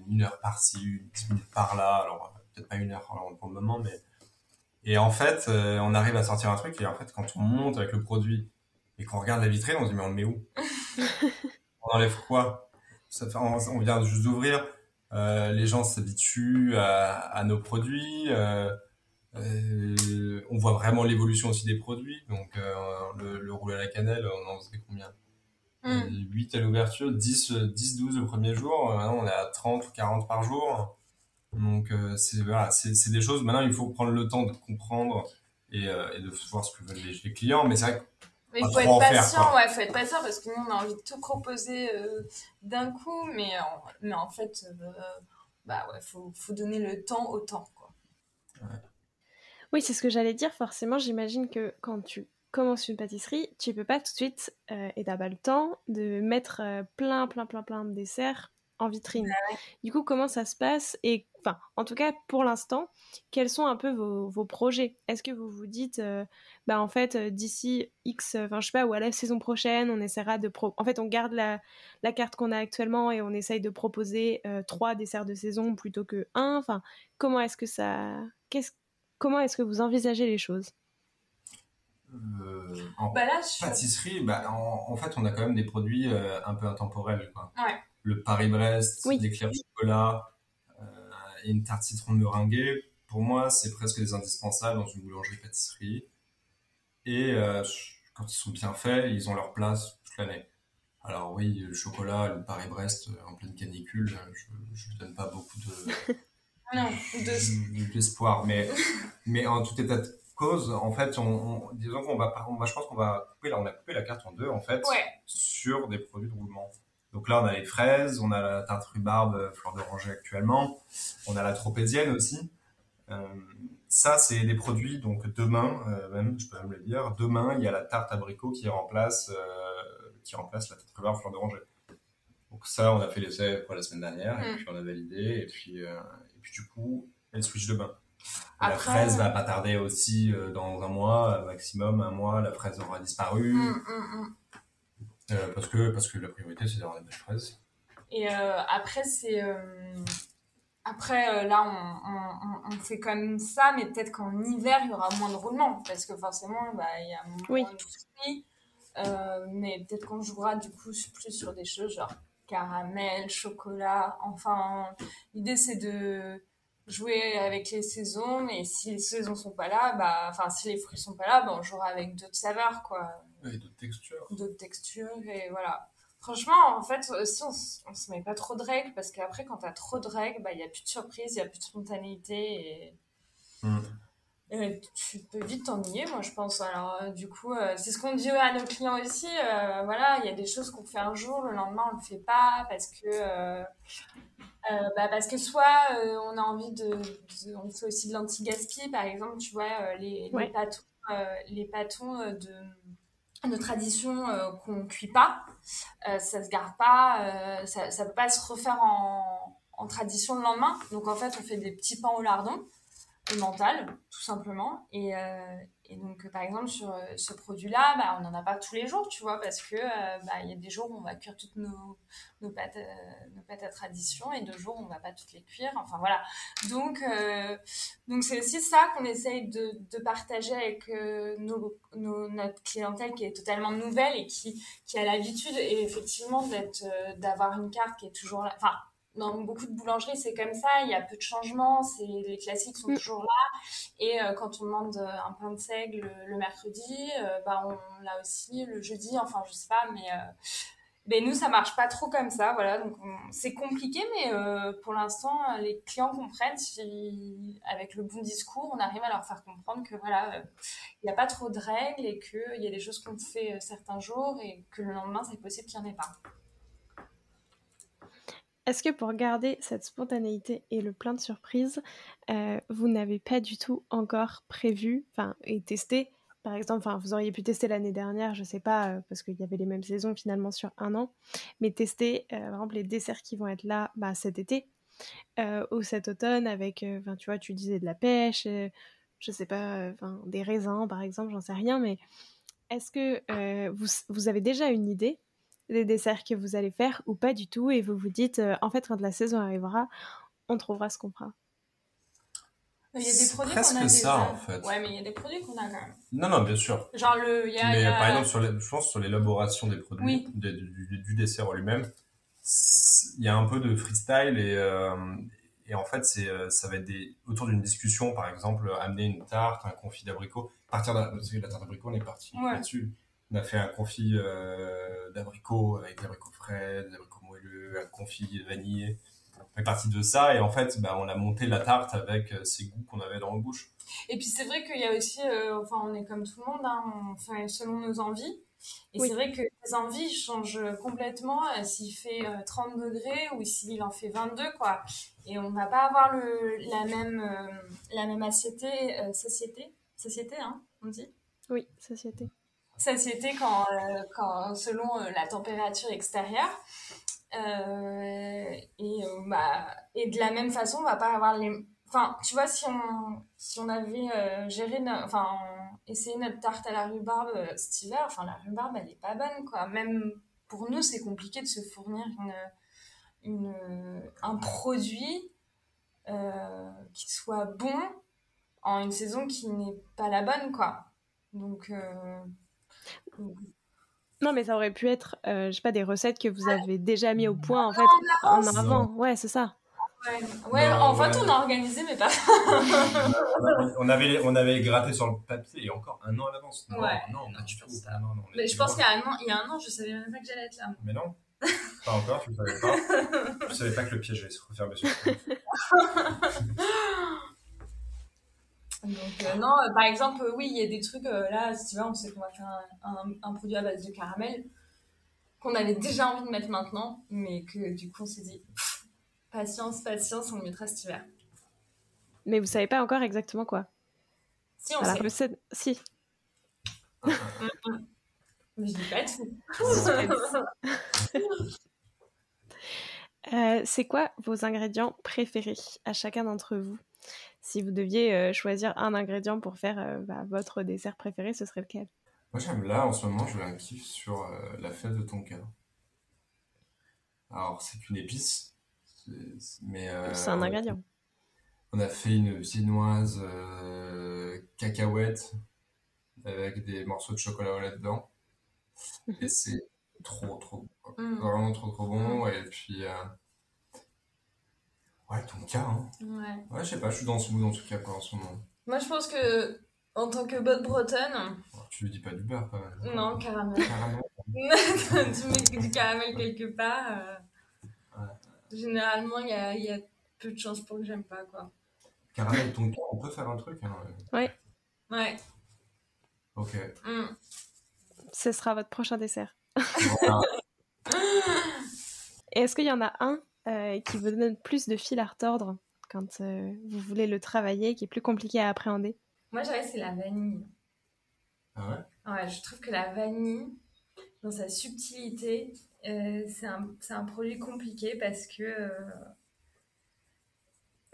une heure par-ci, dix minutes par-là. Alors peut-être pas une heure pour le moment, mais et en fait, on arrive à sortir un truc et en fait, quand on monte avec le produit et qu'on regarde la vitrine, on se dit, mais on le met où On enlève quoi ça fait, on, vient juste d'ouvrir, euh, les gens s'habituent à, à, nos produits, euh, euh, on voit vraiment l'évolution aussi des produits. Donc, euh, le, le roule à la cannelle, on en faisait combien 8 mm. à l'ouverture, 10, 10, 12 le premier jour. Maintenant, on est à 30 ou 40 par jour. Donc, euh, c'est voilà, c'est des choses. Maintenant, il faut prendre le temps de comprendre et, euh, et de voir ce que veulent les, les clients. Mais c'est vrai que mais il faut être patient, ouais, faut être patient parce que nous on a envie de tout proposer euh, d'un coup, mais en, mais en fait, euh, bah ouais, faut, faut donner le temps au temps, quoi. Oui, c'est ce que j'allais dire. Forcément, j'imagine que quand tu commences une pâtisserie, tu peux pas tout de suite euh, et t'as pas le temps de mettre plein, plein, plein, plein de desserts en vitrine. Bah du coup, comment ça se passe Et enfin, en tout cas, pour l'instant, quels sont un peu vos, vos projets? Est-ce que vous vous dites, euh, bah en fait, euh, d'ici X, enfin je sais pas, ou à la saison prochaine, on essaiera de pro... En fait, on garde la, la carte qu'on a actuellement et on essaye de proposer euh, trois desserts de saison plutôt que un. Enfin, comment est-ce que ça, qu'est-ce, comment est-ce que vous envisagez les choses? En bah pâtisserie, bah, en, en, fait, on a quand même des produits un peu intemporels. Quoi. Ouais le Paris-Brest, oui. l'éclair chocolat euh, et une tarte citron meringuée. Pour moi, c'est presque des indispensables dans une boulangerie-pâtisserie. Et euh, quand ils sont bien faits, ils ont leur place toute l'année. Alors oui, le chocolat, le Paris-Brest euh, en pleine canicule, je ne donne pas beaucoup de non, d'espoir. mais, mais en tout état de cause, en fait, on, disons qu'on va, on va, je pense qu'on va couper, là, on a coupé la carte en deux, en fait, sur des produits de roulement. Donc là, on a les fraises, on a la tarte rhubarbe, euh, fleur d'oranger actuellement, on a la tropézienne aussi. Euh, ça, c'est des produits, donc demain, euh, même, je peux même le dire, demain, il y a la tarte abricot qui remplace, qui remplace la tarte rhubarbe, fleur d'oranger. Donc ça, on a fait l'essai la semaine dernière, et mm. puis on a validé, et puis, et puis du coup, elle switch demain. La fraise va pas tarder aussi dans un mois, maximum un mois, la fraise aura disparu. Mm, mm, euh, parce, que, parce que la priorité, c'est d'avoir des belles fraises. Et euh, après, c'est. Euh, après, là, on, on, on, fait comme ça, mais peut-être qu'en hiver, il y aura moins de roulement, parce que forcément, bah, il y a moins de fruits. mais peut-être qu'on jouera du coup plus sur des choses genre caramel, chocolat. Enfin, l'idée, c'est de jouer avec les saisons, mais si les saisons sont pas là, bah, enfin, si les fruits sont pas là, bah, on jouera avec d'autres saveurs, quoi. Et d'autres textures. D'autres textures, et voilà. Franchement, en fait, si on, on se met pas trop de règles, parce qu'après, quand tu as trop de règles, bah, il n'y a plus de surprise, il n'y a plus de spontanéité, et... Hmm. Et tu peux vite t'ennuyer, moi, je pense. Alors, euh, du coup, euh, c'est ce qu'on dit à nos clients aussi. Euh, voilà, il y a des choses qu'on fait un jour, le lendemain, on le fait pas, parce que... bah parce que soit on a envie de, on fait aussi de l'anti-gaspi par exemple tu vois les, les pâtons les pâtons de de tradition qu'on cuit pas, ça se garde pas, ça, ça peut pas se refaire en, en, tradition le lendemain. Donc en fait, on fait des petits pains au lardon, au mental, tout simplement. Et, et donc, par exemple, sur euh, ce produit-là, bah, on n'en a pas tous les jours, tu vois, parce que euh, bah, y a des jours où on va cuire toutes nos, nos, pâtes, euh, nos pâtes à tradition et d'autres jours où on va pas toutes les cuire. Enfin, voilà. Donc, c'est aussi ça qu'on essaye de, partager avec nos, notre clientèle qui est totalement nouvelle et qui, qui a l'habitude, et effectivement, d'avoir une carte qui est toujours là. Enfin, dans beaucoup de boulangeries, c'est comme ça, il y a peu de changements, c'est, les classiques sont mm. toujours là. Et euh, quand on demande euh, un pain de seigle le, mercredi, euh, bah on l'a aussi le jeudi, enfin je sais pas, mais, mais nous ça marche pas trop comme ça, voilà. Donc c'est compliqué, mais pour l'instant les clients comprennent si avec le bon discours on arrive à leur faire comprendre que voilà, il n'y a pas trop de règles et qu'il y a des choses qu'on fait certains jours et que le lendemain c'est possible qu'il n'y en ait pas. Est-ce que pour garder cette spontanéité et le plein de surprises, euh, vous n'avez pas du tout encore prévu, et testé par exemple, vous auriez pu tester l'année dernière, je sais pas, euh, parce qu'il y avait les mêmes saisons finalement sur un an, mais tester, euh, par exemple, les desserts qui vont être là bah, cet été ou cet automne avec, tu vois, tu disais de la pêche, je sais pas, des raisins par exemple, j'en sais rien, mais est-ce que vous, vous, avez déjà une idée des desserts que vous allez faire ou pas du tout et vous vous dites, en fait, quand la saison arrivera, on trouvera ce qu'on fera il y a des produits qu'on a ça, en fait. Ouais, mais il y a des produits qu'on a quand même. Non, non, bien sûr. Genre le. Y a, mais y a... par exemple, sur je pense sur l'élaboration des produits, du, dessert en lui-même, il y a un peu de freestyle et, euh, et en fait, c'est, euh, ça va être des, autour d'une discussion, par exemple, amener une tarte, un confit d'abricot. Partir de la tarte d'abricot, on est parti là-dessus. On a fait un confit euh, d'abricot avec des abricots frais, des abricots moelleux, un confit vanillé fait partie de ça et en fait bah, on a monté la tarte avec euh, ces goûts qu'on avait dans la bouche. Et puis c'est vrai qu'il y a aussi, euh, enfin on est comme tout le monde, hein, on fait selon nos envies. Et c'est vrai que les envies changent complètement euh, s'il fait 30 degrés ou s'il en fait 22 quoi. Et on va pas avoir le, la même la même assiette, société, société hein, on dit. Oui, société. Société quand, quand selon la température extérieure. Euh, et, euh, bah, et de la même façon, on va pas avoir les. Enfin, tu vois, si on, si on avait euh, géré, enfin, essayé notre tarte à la rhubarbe cet hiver, enfin, la rhubarbe, elle est pas bonne, quoi. Même pour nous, c'est compliqué de se fournir une, une, un produit qui soit bon en une saison qui n'est pas la bonne, quoi. Donc, non, mais ça aurait pu être, euh, je sais pas, des recettes que vous avez déjà mis au point, en fait, en avant. Ouais, c'est ça. Ouais, en fait, on a organisé, mais pas. on, avait, on avait gratté sur le papier et encore un an à l'avance. Non, ouais. non, non, tu ça. Non, non, mais je pense qu'il y, a un an, il y a un an, je savais même pas que j'allais être là. Mais non, pas encore, tu ne savais pas. je savais pas que le piège allait se refermer sur Donc, euh, non, euh, par exemple, euh, oui, il y a des trucs, là, si tu vois, on sait qu'on va faire un, un, produit à base de caramel qu'on avait déjà envie de mettre maintenant, mais que du coup, on s'est dit, patience, patience, on le mettra cet hiver. Mais vous savez pas encore exactement quoi Si, on sait. Recette... Si. mais je dis pas tout. c'est quoi vos ingrédients préférés à chacun d'entre vous? Si vous deviez euh, choisir un ingrédient pour faire euh, bah, votre dessert préféré, ce serait lequel? Moi, j'aime là, en ce moment, je vais un kiff sur euh, la fève de tonka. Alors, c'est une épice, mais... c'est un ingrédient. On a fait une viennoise cacahuète avec des morceaux de chocolat là-dedans. Mhm. Et c'est trop, trop bon. Mm. Vraiment trop, trop bon. Et puis... Ouais, ton cas, hein. Ouais. Ouais, je sais pas, je suis dans ce mood en tout cas, quoi, en ce moment. Moi, je pense que, en tant que bonne bretonne. Oh, tu lui dis pas du beurre, quand même. Non, caramel. Caramel. tu mets du caramel quelque part. Euh, ouais. Généralement, il y a, y a, peu de chances pour que j'aime pas, quoi. Caramel, ton cas, on peut faire un truc, hein. Ouais. Ouais. Ok. Mm. Ce sera votre prochain dessert. Est-ce qu'il y en a un euh, qui vous donne plus de fil à retordre quand euh, vous voulez le travailler, qui est plus compliqué à appréhender Moi, je dirais c'est la vanille. Ah ouais? Ouais, je trouve que la vanille, dans sa subtilité, euh, c'est un, un, produit compliqué parce que.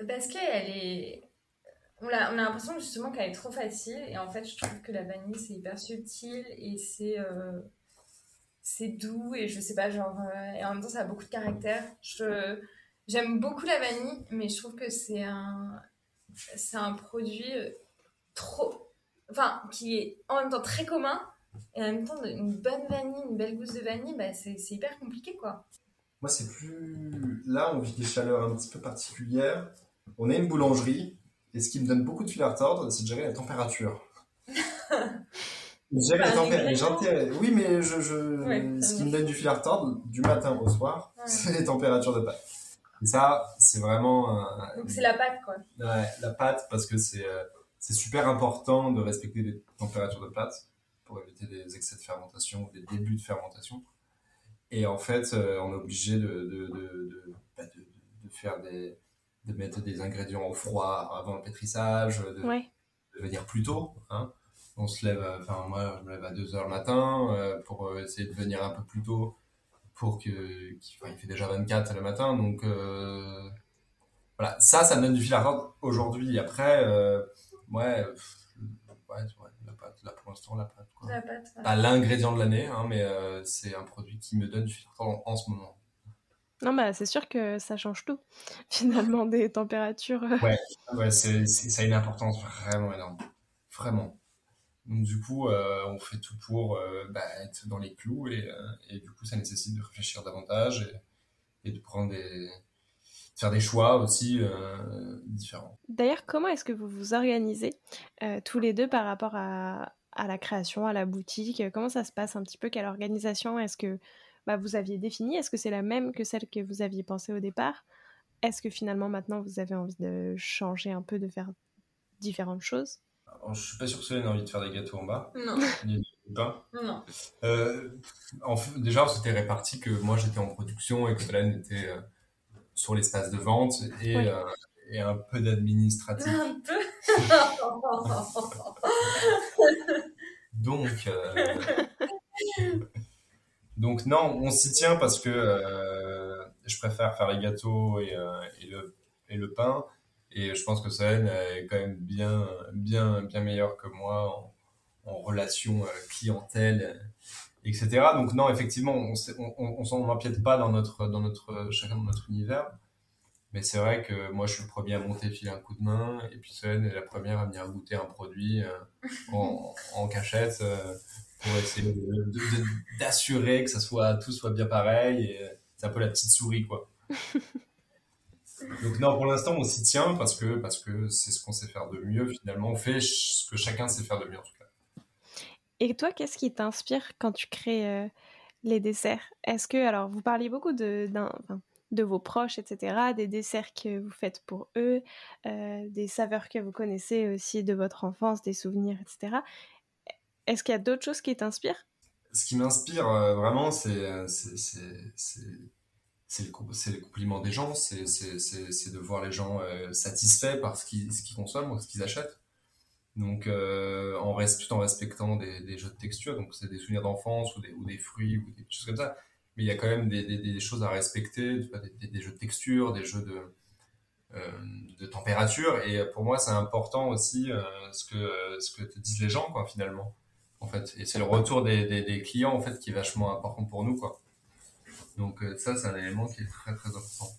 parce qu'elle est. On a, on a l'impression justement qu'elle est trop facile et en fait, je trouve que la vanille, c'est hyper subtil et c'est c'est doux et je sais pas, genre, euh, et en même temps, ça a beaucoup de caractère. Je, j'aime beaucoup la vanille, mais je trouve que c'est un, c'est un produit euh, trop, enfin, qui est en même temps très commun et en même temps, une bonne vanille, une belle gousse de vanille, bah, c'est, c'est hyper compliqué, quoi. Moi, c'est plus. Là, on vit des chaleurs un petit peu particulières. On est une boulangerie, et ce qui me donne beaucoup de fil à retordre, c'est de gérer la température. J'aime les Oui, mais je, je... ce qui me donne du fil à retordre, du matin au soir, c'est les températures de pâte. Et ça, c'est vraiment. Donc c'est la pâte, quoi. Ouais, la pâte, parce que c'est euh, c'est super important de respecter les températures de pâte pour éviter des excès de fermentation ou des débuts de fermentation. Et en fait, euh, on est obligé de, de, de, bah, de, de, faire des. de mettre des ingrédients au froid avant le pétrissage, de, ouais. de venir plus tôt. Hein on se lève, enfin moi je me lève à 2h le matin pour essayer de venir un peu plus tôt pour que il fait déjà 24 le matin donc voilà ça ça me donne du fil à retordre aujourd'hui après ouais, ouais, la pâte là pour l'instant la pâte quoi. La pâte. pas l'ingrédient de l'année hein, mais c'est un produit qui me donne du fil à retordre en, ce moment non, bah, c'est sûr que ça change tout, finalement, des températures. Ouais, ouais ça a une importance vraiment énorme. Vraiment. Donc du coup, euh, on fait tout pour euh, bah, être dans les clous et, euh, et, du coup, ça nécessite de réfléchir davantage et, de prendre des, faire des choix aussi différents. D'ailleurs, comment est-ce que vous vous organisez tous les deux par rapport à, à, la création, à la boutique? Comment ça se passe un petit peu? Quelle organisation? Est-ce que bah, vous aviez définie Est-ce que c'est la même que celle que vous aviez pensée au départ? Est-ce que finalement maintenant vous avez envie de changer un peu, de faire différentes choses? Alors, je suis pas sûr que Solène ait envie de faire des gâteaux en bas. Non. Ni du pain. Non. Euh, en, déjà, c'était réparti que moi j'étais en production et que Solène était euh, sur l'espace de vente et, euh, et un peu d'administratif. Un peu Donc, donc non, on s'y tient parce que je préfère faire les gâteaux et, et, le, et le pain. Et je pense que Solène est quand même bien, bien, bien meilleure que moi en, en relation clientèle, etc. Donc non, effectivement, on on, on, n'empiète pas dans notre, dans notre, chacun dans notre univers. Mais c'est vrai que moi, je suis le premier à monter, filer un coup de main, et puis Solène est la première à venir goûter un produit euh, en, en, cachette euh, pour essayer d'assurer que ça soit, tout soit bien pareil. Et c'est un peu la petite souris, quoi. Donc non, pour l'instant, on s'y tient parce que parce que c'est ce qu'on sait faire de mieux. Finalement, on fait ce que chacun sait faire de mieux en tout cas. Et toi, qu'est-ce qui t'inspire quand tu crées euh, les desserts? Est-ce que alors vous parliez beaucoup de de vos proches, etc., des desserts que vous faites pour eux, euh, des saveurs que vous connaissez aussi de votre enfance, des souvenirs, etc. Est-ce qu'il y a d'autres choses qui t'inspirent? Ce qui m'inspire euh, vraiment, c'est c'est le, le compliment des gens, c'est de voir les gens euh, satisfaits par ce qu'ils consomment ou ce qu'ils achètent. Donc, euh, tout en respectant des, jeux de texture, donc c'est des souvenirs d'enfance ou des, fruits ou des choses comme ça. Mais il y a quand même des, choses à respecter, des, jeux de texture, des jeux de, euh, de température. Et pour moi, c'est important aussi ce, que, te disent les gens, finalement. En fait. Et c'est le retour des, clients, en fait, qui est vachement important pour nous. Donc euh, ça, c'est un élément qui est très très important.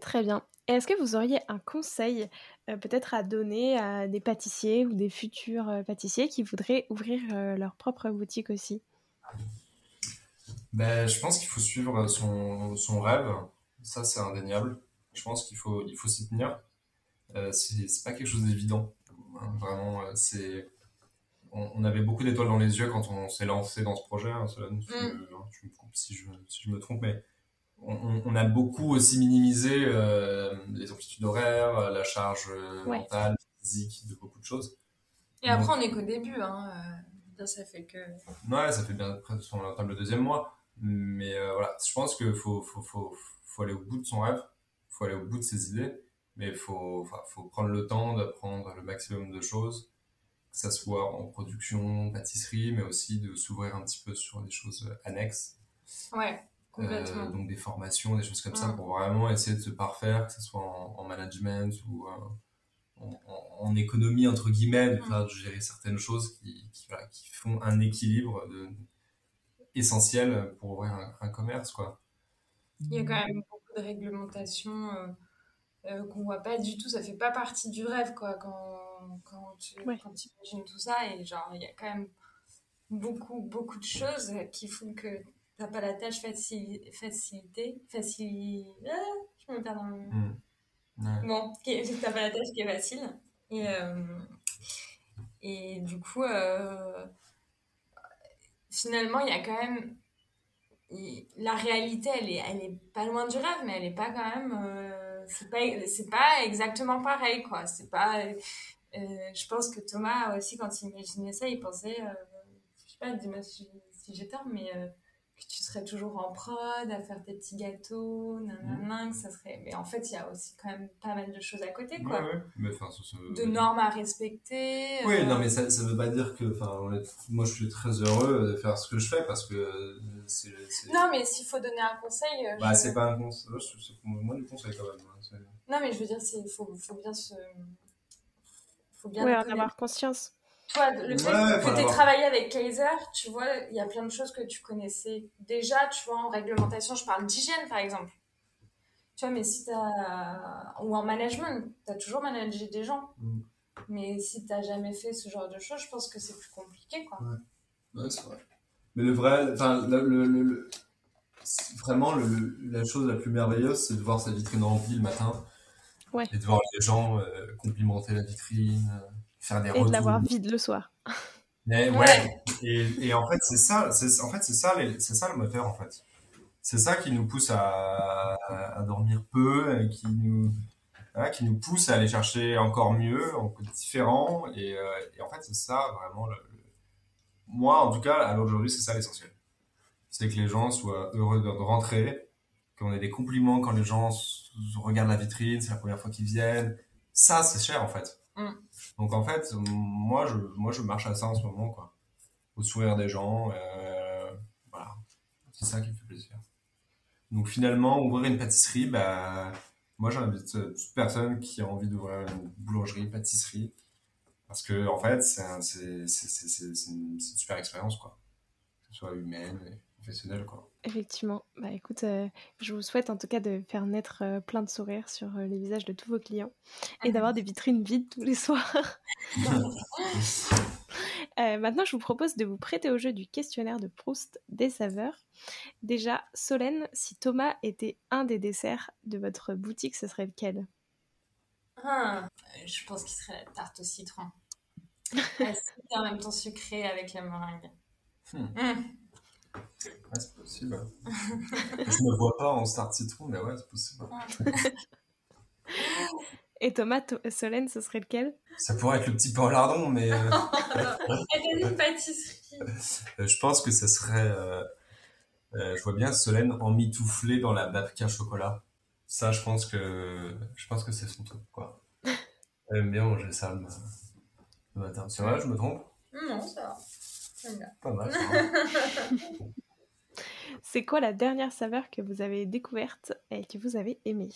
Très bien. Est-ce que vous auriez un conseil euh, peut-être à donner à des pâtissiers ou des futurs euh, pâtissiers qui voudraient ouvrir leur propre boutique aussi? Ben, Je pense qu'il faut suivre son, son rêve. Ça, c'est indéniable. Je pense qu'il faut il faut s'y tenir. c'est pas quelque chose d'évident. Hein, vraiment, c'est on, avait beaucoup d'étoiles dans les yeux quand on s'est lancé dans ce projet. Hein, mm. tu, me trompes si je, si je, me trompe, mais on, a beaucoup aussi minimisé euh, les amplitudes horaires, la charge euh, mentale, physique de beaucoup de choses. Et après, on est qu'au début. Hein, euh, ça fait que. Ouais, ça fait bien près de son le deuxième mois. Mais voilà, je pense qu'il faut, faut, faut, faut, aller au bout de son rêve, il faut aller au bout de ses idées, mais il faut, faut prendre le temps d'apprendre le maximum de choses que ça soit en production, pâtisserie, mais aussi de s'ouvrir un petit peu sur des choses annexes. Ouais, complètement. Euh, donc des formations, des choses comme ça, pour vraiment essayer de se parfaire, que ce soit en, management ou euh, en, économie, entre guillemets, de, de gérer certaines choses qui, qui, voilà, qui, font un équilibre de, essentiel pour ouvrir un, commerce. Quoi. Il y a quand même beaucoup de réglementations euh, euh qu'on voit pas du tout, ça fait pas partie du rêve quoi, quand quand tu imagines tout ça. Et genre, il y a quand même beaucoup, beaucoup de choses qui font que t'as pas la tâche facilité. facilité facile ah, je me perds dans le. Mm. Bon, t'as pas la tâche qui est facile. Et, euh, et du coup, euh, finalement, il y a quand même. La réalité, elle est, elle est pas loin du rêve, mais elle est pas quand même. Euh, c'est pas, pas exactement pareil, quoi. C'est pas je pense que Thomas aussi, quand il imaginait ça, il pensait, euh, je sais pas, dis-moi si, j'ai tort, mais euh, tu serais toujours en prod, à faire tes petits gâteaux, nanana, que ça serait... Mais en fait, il y a aussi quand même pas mal de choses à côté, quoi. Ouais, ouais. Mais, enfin, ça, ça- De normes à respecter. Oui, euh, non, mais ça, ça veut pas dire que. Enfin, moi, je suis très heureux de faire ce que je fais parce que c'est. Non, mais s'il faut donner un conseil... euh, Bah, c'est pas un conseil. C'est c'est moi du conseil quand même. hein, Non, mais je veux dire, il faut, faut bien se... faut bien Ouais, en avoir conscience. Toi, le fait Ouais, que tu aies travaillé avec Kaiser, tu vois, il y a plein de choses que tu connaissais déjà, tu vois, en réglementation, je parle d'hygiène par exemple. Tu vois, mais si tu as. Ou en management, tu as toujours managé des gens. Mm. Mais si tu jamais fait ce genre de choses, je pense que c'est plus compliqué, quoi. Ouais, c'est vrai. Mais le vrai, enfin, le, le- le- vraiment le- le- la chose la plus merveilleuse, c'est de voir sa vitrine remplie le matin. Ouais. Et de voir les gens euh, complimenter la vitrine, euh, faire des Et retours. de l'avoir vide le soir. Mais ouais. Ouais. Et, et en fait, c'est ça, c'est, en fait, c'est ça, c'est ça le moteur, en fait. C'est ça qui nous pousse à, à, à dormir peu, et qui nous, qui nous pousse à aller chercher encore mieux, encore différent. Et, euh, et en fait, c'est ça vraiment le, le- moi, en tout cas, à l'heure d'aujourd'hui, c'est ça l'essentiel. C'est que les gens soient heureux de, rentrer, qu'on ait des compliments quand les gens regardent la vitrine, c'est la première fois qu'ils viennent. Ça, c'est cher, en fait. Mm. Donc, en fait, moi je, moi, je marche à ça en ce moment, quoi. Au sourire des gens, euh, voilà. C'est ça qui me fait plaisir. Donc, finalement, ouvrir une pâtisserie, bah, moi, j'invite euh, toute personne qui a envie d'ouvrir une boulangerie, pâtisserie. Parce que, en fait, c'est un- une, une super expérience, quoi. Que ce soit humaine et professionnelle, quoi. Effectivement. Bah écoute, euh, je vous souhaite en tout cas de faire naître euh, plein de sourires sur euh, les visages de tous vos clients et d'avoir des vitrines vides tous les soirs. Euh, maintenant, je vous propose de vous prêter au jeu du questionnaire de Proust des saveurs. Déjà, Solène, si Thomas était un des desserts de votre boutique, ce serait lequel? Ah, je pense qu'il serait la tarte au citron. En même temps sucrée avec la meringue. Hmm. Mm. Ouais, c'est possible. je me vois pas en start citron, mais ouais, c'est possible. Et Thomas, Solène, ce serait lequel? Ça pourrait être le petit pain lardon, mais euh, une pâtisserie. euh, je pense que ça serait. euh, euh, je vois bien Solène emmitouflée dans la babka chocolat. Ça, je pense que je pense que c'est son truc, quoi. Elle aime bien manger ça le, le matin. C'est vrai, je me trompe? Non, ça va. Pas mal. C'est quoi la dernière saveur que vous avez découverte et que vous avez aimée?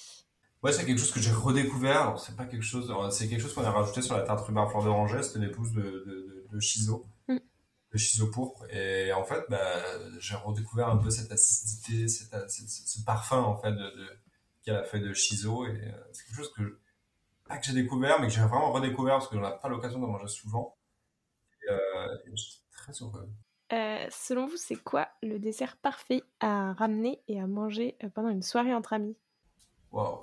Ouais, c'est quelque chose que j'ai redécouvert. Alors, c'est pas quelque chose. C'est quelque chose qu'on a rajouté sur la tarte rhubarbe fleur d'oranger. C'était l'épouse de, de, de, de Chiso, Mm. de Chiso pourpre. Et en fait, bah, j'ai redécouvert un peu cette acidité, cette, ce, ce parfum en fait de, y a la feuille de Chiso. Et euh, c'est quelque chose que pas que j'ai découvert, mais que j'ai vraiment redécouvert parce que j'en ai pas l'occasion d'en manger souvent. Et, euh, et j'étais très heureux. Euh, Selon vous, c'est quoi le dessert parfait à ramener et à manger euh, pendant une soirée entre amis? Waouh.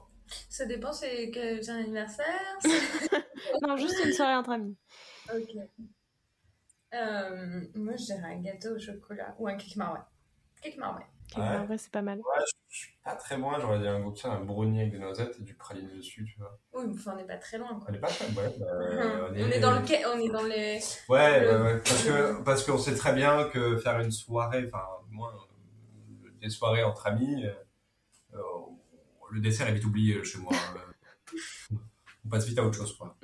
Ça dépend, c'est quel anniversaire Non, juste une soirée entre amis. Ok. Euh, moi, je dirais un gâteau au chocolat ou un cake marouet. Cake marouet. Ok, En vrai, c'est pas mal. Ouais, je, je suis pas très loin. J'aurais dit un goûter, un brownie avec des noisettes et du praliné dessus, tu vois. Oui, enfin, on n'est pas très loin, quoi. On est pas très loin. Ouais, bah, on, est... dans le quai- on est dans les. Ouais, Le- ouais, ouais, parce que parce qu'on sait très bien que faire une soirée, enfin moi, euh, des soirées entre amis, euh, euh, le dessert est vite oublié chez moi. Euh, on passe vite à autre chose, quoi.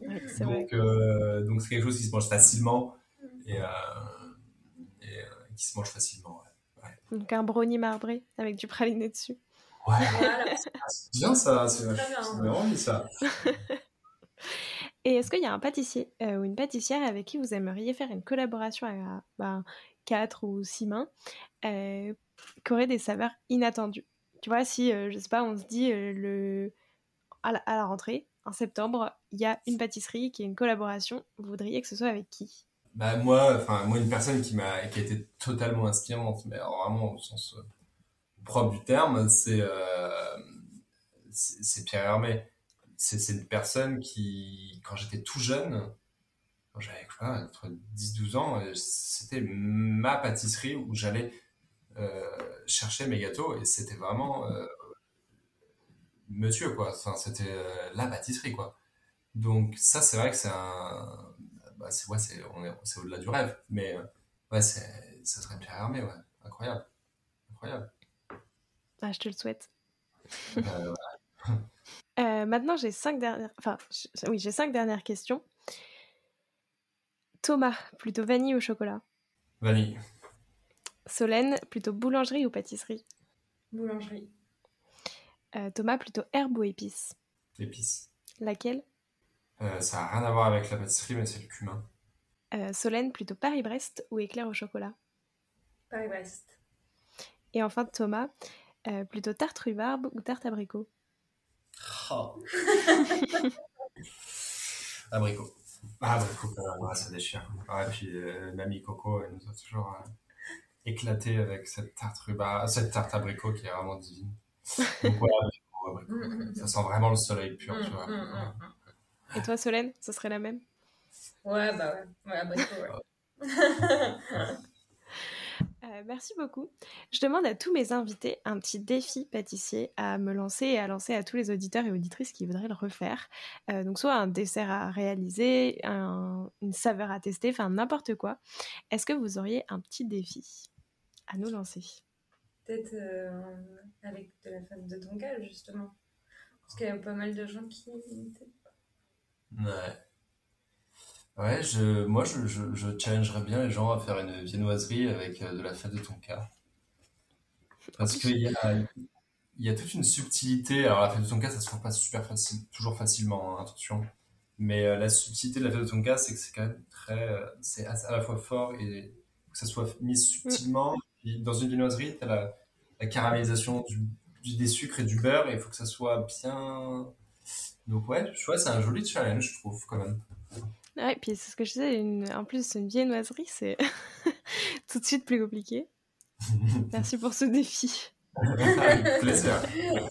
Ouais. Donc euh, donc c'est quelque chose qui se mange facilement et, euh, et euh, qui se mange facilement. Donc un brownie marbré avec du praliné dessus. ouais. Voilà. c'est bien ça, c'est c'est vraiment bien ça. Et est-ce qu'il y a un pâtissier euh, ou une pâtissière avec qui vous aimeriez faire une collaboration à ben, 4 ou 6 mains euh, qui aurait des saveurs inattendues? Tu vois, si, euh, je sais pas, on se dit euh, le... à, la, à la rentrée, en septembre, il y a une pâtisserie qui est une collaboration, vous voudriez que ce soit avec qui? Bah moi, enfin moi une personne qui m'a qui a été totalement inspirante, mais vraiment au sens euh, propre du terme, c'est euh, Pierre Hermé. C'est une personne qui, quand j'étais tout jeune, quand j'avais quoi, entre 10-12 ans, euh, c'était ma pâtisserie où j'allais chercher mes gâteaux et c'était vraiment monsieur quoi. Enfin, c'était la pâtisserie quoi. Donc ça c'est vrai que c'est un bah, c'est ouais, c'est on est c'est au-delà du rêve mais euh, ouais c'est ça serait Pierre Hermé ouais incroyable. Incroyable. Ah, je te le souhaite. Euh, Euh, maintenant, j'ai cinq dernières. Enfin, oui, j'ai cinq dernières questions. Thomas, plutôt vanille ou chocolat? Vanille. Solène, plutôt boulangerie ou pâtisserie? Boulangerie. Euh, Thomas, plutôt herbe ou épice Épices. Laquelle? Euh, ça n'a rien à voir avec la pâtisserie, mais c'est le cumin. Euh, Solène, plutôt Paris-Brest ou éclair au chocolat? Paris-Brest. Et enfin, Thomas, euh, plutôt tarte rhubarbe ou tarte abricot? Oh. Abricot. Ah, abricot, ouais, ça déchire. Ouais, puis euh, mamie Coco, elle nous a toujours euh, éclaté avec cette tarte rhubarbe, cette tarte abricot qui est vraiment divine. Donc voilà, abricot, abricot. Mm, mm, Ça sent vraiment le soleil pur, Mm, tu vois. mm, mm, mm. Et toi, Solène, ce serait la même? Ouais, bah ouais. Ouais. Euh, merci beaucoup. Je demande à tous mes invités un petit défi pâtissier à me lancer et à lancer à tous les auditeurs et auditrices qui voudraient le refaire. Euh, donc soit un dessert à réaliser, un- une saveur à tester, enfin n'importe quoi. Est-ce que vous auriez un petit défi à nous lancer? Peut-être euh, avec de la fête de Tonka, justement. Parce qu'il y a pas mal de gens qui. Ouais. Ouais, je, moi, je, je, je challengerais bien les gens à faire une viennoiserie avec euh, de la fête de tonka. Parce qu'il y a, il y a toute une subtilité. Alors, la fête de tonka, ça se fait pas super facile, toujours facilement, hein, attention. Mais euh, la subtilité de la fête de tonka, c'est que c'est quand même très, euh, c'est à, à la fois fort et que ça soit mis subtilement. Puis dans une viennoiserie, tu as la, la caramélisation du, du- des sucres et du beurre et il faut que ça soit bien. Donc, ouais, je vois, c'est un joli challenge, je trouve, quand même. Ouais, puis c'est ce que je disais, une... en plus une viennoiserie, c'est tout de suite plus compliqué. Merci pour ce défi. Avec plaisir.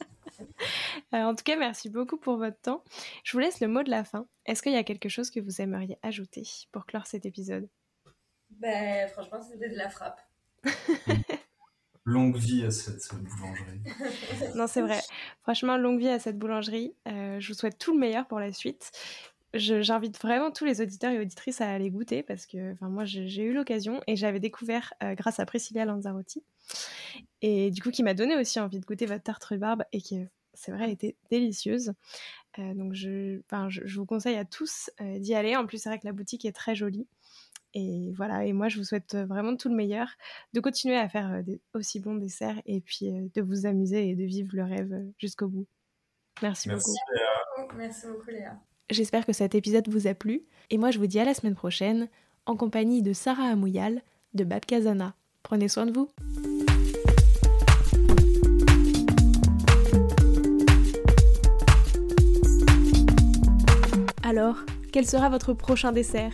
Euh, en tout cas, merci beaucoup pour votre temps. Je vous laisse le mot de la fin. Est-ce qu'il y a quelque chose que vous aimeriez ajouter pour clore cet épisode? Ben, franchement, c'était de la frappe. Longue vie à cette boulangerie. Non, c'est vrai. Franchement, longue vie à cette boulangerie. Euh, je vous souhaite tout le meilleur pour la suite. J'invite vraiment tous les auditeurs et auditrices à aller goûter parce que moi, j'ai eu l'occasion et j'avais découvert euh, grâce à Priscilla Lanzarotti. Et du coup, qui m'a donné aussi envie de goûter votre tarte rhubarbe et qui, c'est vrai, était délicieuse. Euh, donc, je, je, je vous conseille à tous d'y aller. En plus, c'est vrai que la boutique est très jolie. Et voilà, et moi je vous souhaite vraiment tout le meilleur, de continuer à faire des aussi bons desserts et puis de vous amuser et de vivre le rêve jusqu'au bout. Merci, Merci. beaucoup. Oh, Merci beaucoup, Léa. J'espère que cet épisode vous a plu et moi je vous dis à la semaine prochaine en compagnie de Sarah Amouyal de Bab Kazana. Prenez soin de vous. Alors, quel sera votre prochain dessert?